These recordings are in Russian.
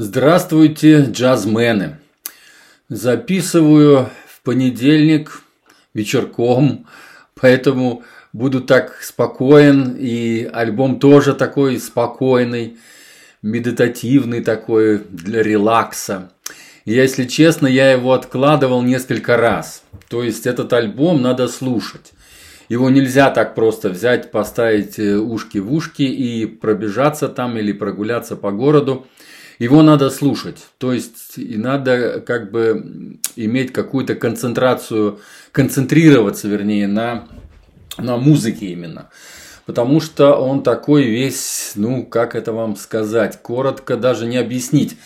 Здравствуйте, джазмены! Записываю в понедельник вечерком, поэтому буду так спокоен, и альбом тоже такой спокойный, медитативный такой, для релакса. Если честно, я его откладывал несколько раз. То есть этот альбом надо слушать. Его нельзя так просто взять, поставить э, ушки в ушки и пробежаться там или прогуляться по городу его надо слушать. То есть и надо как бы иметь какую-то концентрацию, концентрироваться, вернее, на, на музыке именно. Потому что он такой весь, ну, как это вам сказать, коротко даже не объяснить.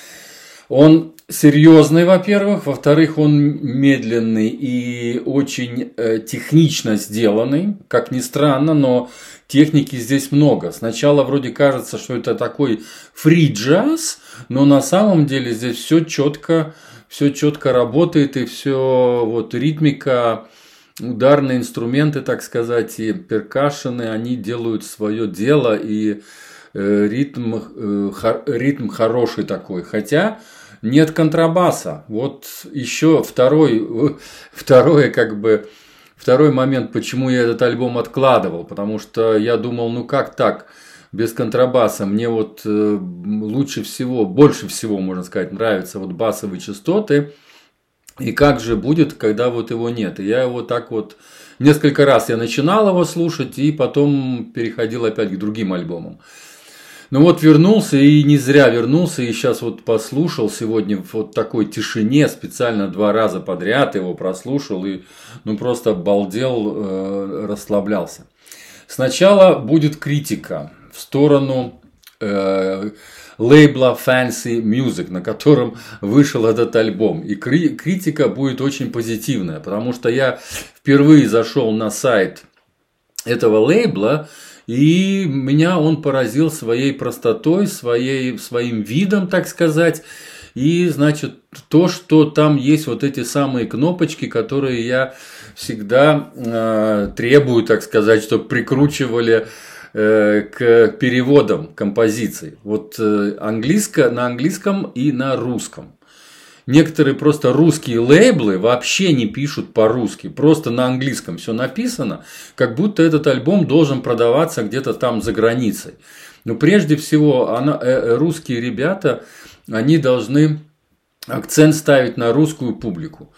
Он серьезный, во-первых, во-вторых, он медленный и очень э, технично сделанный, как ни странно, но техники здесь много. Сначала вроде кажется, что это такой фри джаз, но на самом деле здесь все четко, все четко работает и все вот ритмика, ударные инструменты, так сказать, и перкашены, они делают свое дело и э, ритм, э, ритм хороший такой. Хотя нет контрабаса. Вот еще второй, второе как бы второй момент, почему я этот альбом откладывал, потому что я думал, ну как так, без контрабаса. Мне вот э, лучше всего, больше всего, можно сказать, нравятся вот басовые частоты. И как же будет, когда вот его нет? И я его так вот несколько раз я начинал его слушать и потом переходил опять к другим альбомам. Ну вот вернулся и не зря вернулся, и сейчас вот послушал сегодня в вот такой тишине, специально два раза подряд его прослушал и ну просто обалдел, э, расслаблялся. Сначала будет критика в сторону э, лейбла Fancy Music, на котором вышел этот альбом. И кри- критика будет очень позитивная, потому что я впервые зашел на сайт этого лейбла, и меня он поразил своей простотой, своей, своим видом, так сказать. И, значит, то, что там есть вот эти самые кнопочки, которые я всегда э, требую, так сказать, чтобы прикручивали э, к переводам композиций. Вот э, английско, на английском и на русском. Некоторые просто русские лейблы вообще не пишут по-русски, просто на английском все написано, как будто этот альбом должен продаваться где-то там за границей. Но прежде всего она, э, э, русские ребята, они должны акцент ставить на русскую публику.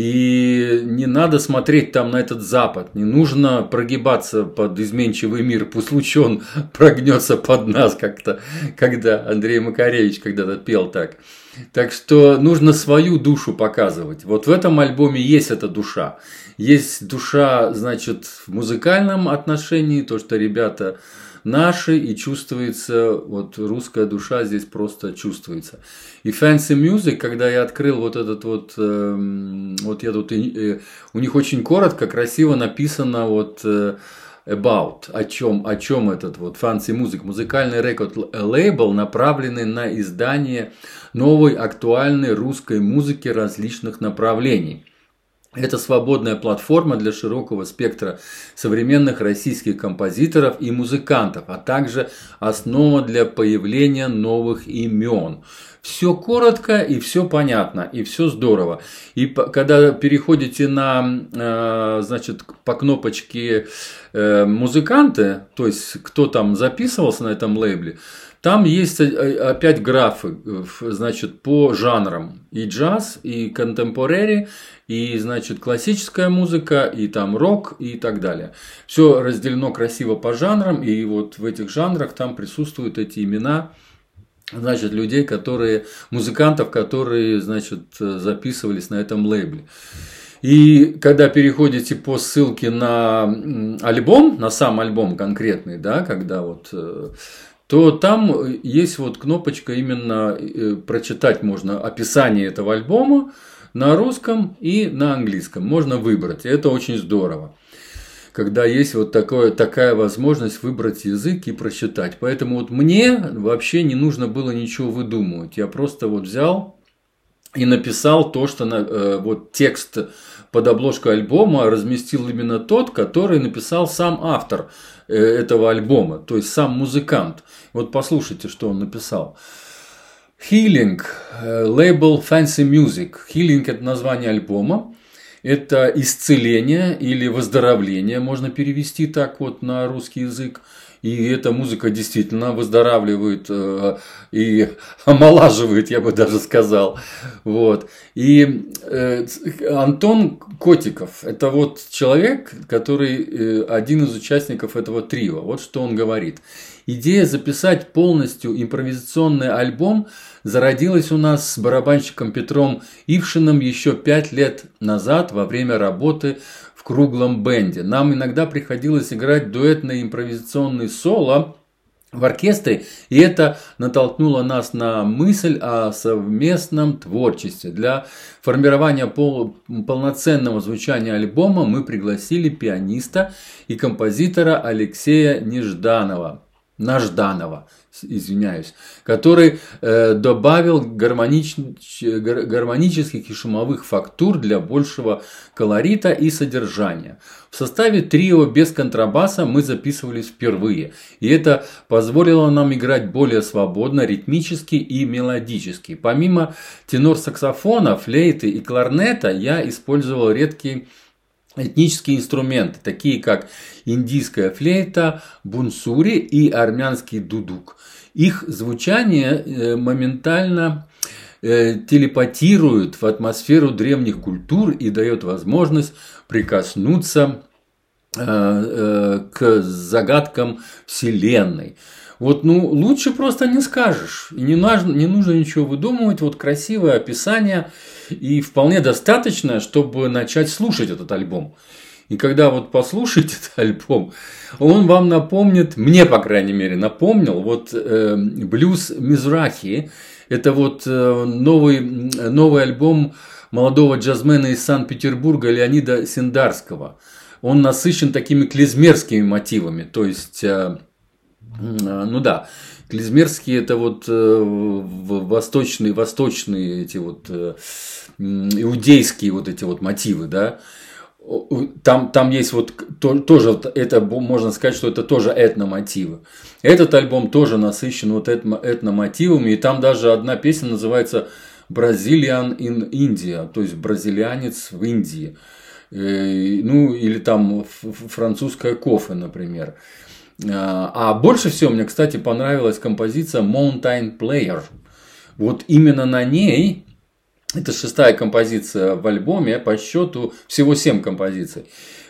И не надо смотреть там на этот Запад, не нужно прогибаться под изменчивый мир, пусть лучше он прогнется под нас как-то, когда Андрей Макаревич когда-то пел так. Так что нужно свою душу показывать. Вот в этом альбоме есть эта душа. Есть душа, значит, в музыкальном отношении, то, что ребята наши, и чувствуется, вот русская душа здесь просто чувствуется. И Fancy Music, когда я открыл вот этот вот, э, вот я тут, э, у них очень коротко, красиво написано вот э, about, о чем, о чем этот вот Fancy Music, музыкальный рекорд лейбл, направленный на издание новой актуальной русской музыки различных направлений. Это свободная платформа для широкого спектра современных российских композиторов и музыкантов, а также основа для появления новых имен. Все коротко и все понятно, и все здорово. И когда переходите на, э, значит, по кнопочке э, музыканты, то есть кто там записывался на этом лейбле, там есть э, опять графы, значит, по жанрам. И джаз, и контемпорари, и, значит, классическая музыка, и там рок, и так далее. Все разделено красиво по жанрам, и вот в этих жанрах там присутствуют эти имена, значит, людей, которые, музыкантов, которые, значит, записывались на этом лейбле. И когда переходите по ссылке на альбом, на сам альбом конкретный, да, когда вот э, то там есть вот кнопочка именно э, прочитать можно описание этого альбома на русском и на английском. Можно выбрать. Это очень здорово когда есть вот такое, такая возможность выбрать язык и прочитать. Поэтому вот мне вообще не нужно было ничего выдумывать. Я просто вот взял и написал то, что на, э, вот текст под обложку альбома разместил именно тот, который написал сам автор э, этого альбома, то есть сам музыкант. Вот послушайте, что он написал. Healing, лейбл Fancy Music. Healing – это название альбома. Это исцеление или выздоровление, можно перевести так вот на русский язык. И эта музыка действительно выздоравливает э, и омолаживает, я бы даже сказал. Вот. И э, Антон Котиков – это вот человек, который э, один из участников этого трио. Вот что он говорит. Идея записать полностью импровизационный альбом зародилась у нас с барабанщиком Петром Ившиным еще пять лет назад во время работы в круглом бенде. Нам иногда приходилось играть дуэтные импровизационные соло в оркестре, и это натолкнуло нас на мысль о совместном творчестве. Для формирования пол, полноценного звучания альбома мы пригласили пианиста и композитора Алексея Нежданова. Нажданова, извиняюсь, который э, добавил гармонич... гармонических и шумовых фактур для большего колорита и содержания. В составе трио без контрабаса мы записывались впервые, и это позволило нам играть более свободно, ритмически и мелодически. Помимо тенор-саксофона, флейты и кларнета я использовал редкие этнические инструменты, такие как индийская флейта, бунсури и армянский дудук. Их звучание э, моментально э, телепатирует в атмосферу древних культур и дает возможность прикоснуться э, к загадкам Вселенной. Вот, ну, лучше просто не скажешь. И не нужно, не нужно ничего выдумывать. Вот красивое описание. И вполне достаточно, чтобы начать слушать этот альбом. И когда вот послушаете этот альбом, он вам напомнит, мне, по крайней мере, напомнил, вот э, блюз Мизрахи. Это вот э, новый, новый альбом молодого джазмена из Санкт-Петербурга Леонида Синдарского. Он насыщен такими клизмерскими мотивами, то есть э, ну да, клизмерские это вот э, восточные, восточные эти вот э, иудейские вот эти вот мотивы, да. Там, там есть вот то, тоже, это можно сказать, что это тоже этномотивы. Этот альбом тоже насыщен вот этно, этномотивами, и там даже одна песня называется «Brazilian in India», то есть «Бразилианец в Индии». Э, ну, или там французская кофе, например. А, а больше всего мне, кстати, понравилась композиция Mountain Player. Вот именно на ней, это шестая композиция в альбоме, по счету всего семь композиций.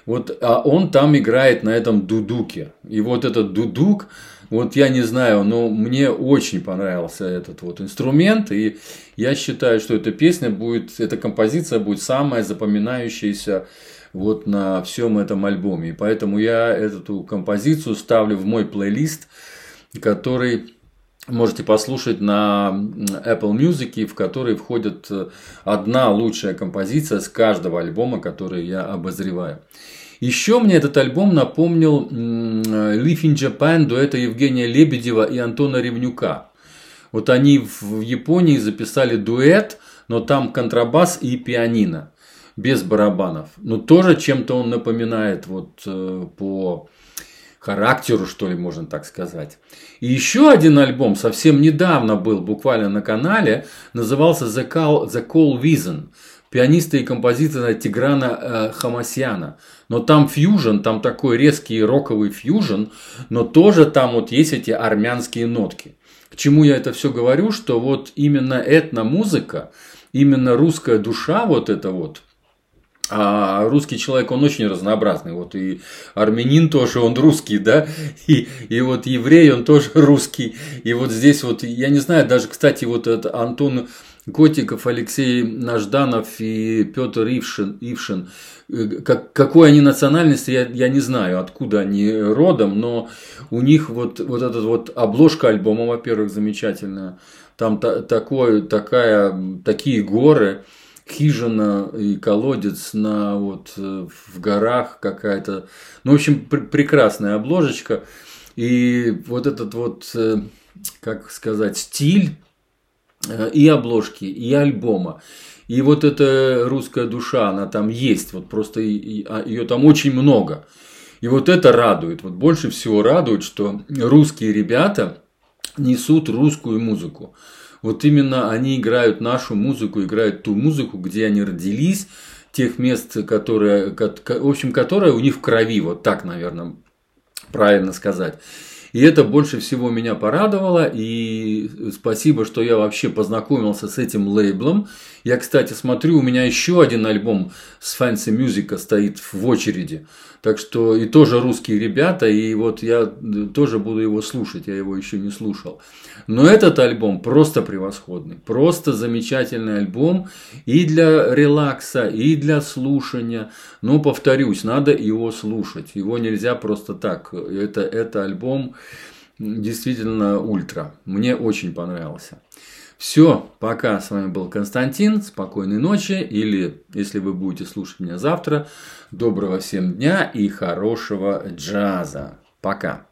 Вот а он там играет на этом дудуке. И вот этот дудук, вот я не знаю, но мне очень понравился этот вот инструмент. И я считаю, что эта песня будет, эта композиция будет самая запоминающаяся вот на всем этом альбоме. И поэтому я эту композицию ставлю в мой плейлист, который можете послушать на Apple Music, в который входит э, одна лучшая композиция с каждого альбома, который я обозреваю. Еще мне этот альбом напомнил Live in Japan дуэта Евгения Лебедева и Антона Ревнюка. Вот они в Японии записали дуэт, но там контрабас и пианино без барабанов. Но тоже чем-то он напоминает вот э, по характеру, что ли, можно так сказать. И еще один альбом совсем недавно был буквально на канале, назывался The Call, The Call Vision пианиста и композитора Тиграна э, Хамасяна. Но там фьюжн, там такой резкий роковый фьюжн, но тоже там вот есть эти армянские нотки. К чему я это все говорю, что вот именно этномузыка, именно русская душа вот это вот, а русский человек, он очень разнообразный. Вот и армянин тоже, он русский, да, и, и вот еврей, он тоже русский. И вот здесь вот, я не знаю, даже, кстати, вот этот Антон Котиков, Алексей Нажданов и Петр Ившин, Ившин э, как, какой они национальности, я, я не знаю, откуда они родом, но у них вот, вот эта вот обложка альбома, во-первых, замечательная. Там та, такое, такая, такие горы, хижина и колодец на вот э, в горах какая-то. Ну, в общем, пр- прекрасная обложечка. И вот этот вот, э, как сказать, стиль э, и обложки, и альбома. И вот эта русская душа, она там есть, вот просто а, ее там очень много. И вот это радует. Вот больше всего радует, что русские ребята несут русскую музыку. Вот именно они играют нашу музыку, играют ту музыку, где они родились, тех мест, которые, в общем, которые у них в крови, вот так, наверное, правильно сказать. И это больше всего меня порадовало. И спасибо, что я вообще познакомился с этим лейблом. Я, кстати, смотрю, у меня еще один альбом с Fancy Music стоит в очереди. Так что и тоже русские ребята, и вот я тоже буду его слушать, я его еще не слушал. Но этот альбом просто превосходный, просто замечательный альбом и для релакса, и для слушания. Но повторюсь, надо его слушать, его нельзя просто так. Это, это альбом действительно ультра, мне очень понравился. Все, пока. С вами был Константин. Спокойной ночи. Или, если вы будете слушать меня завтра, доброго всем дня и хорошего джаза. Пока.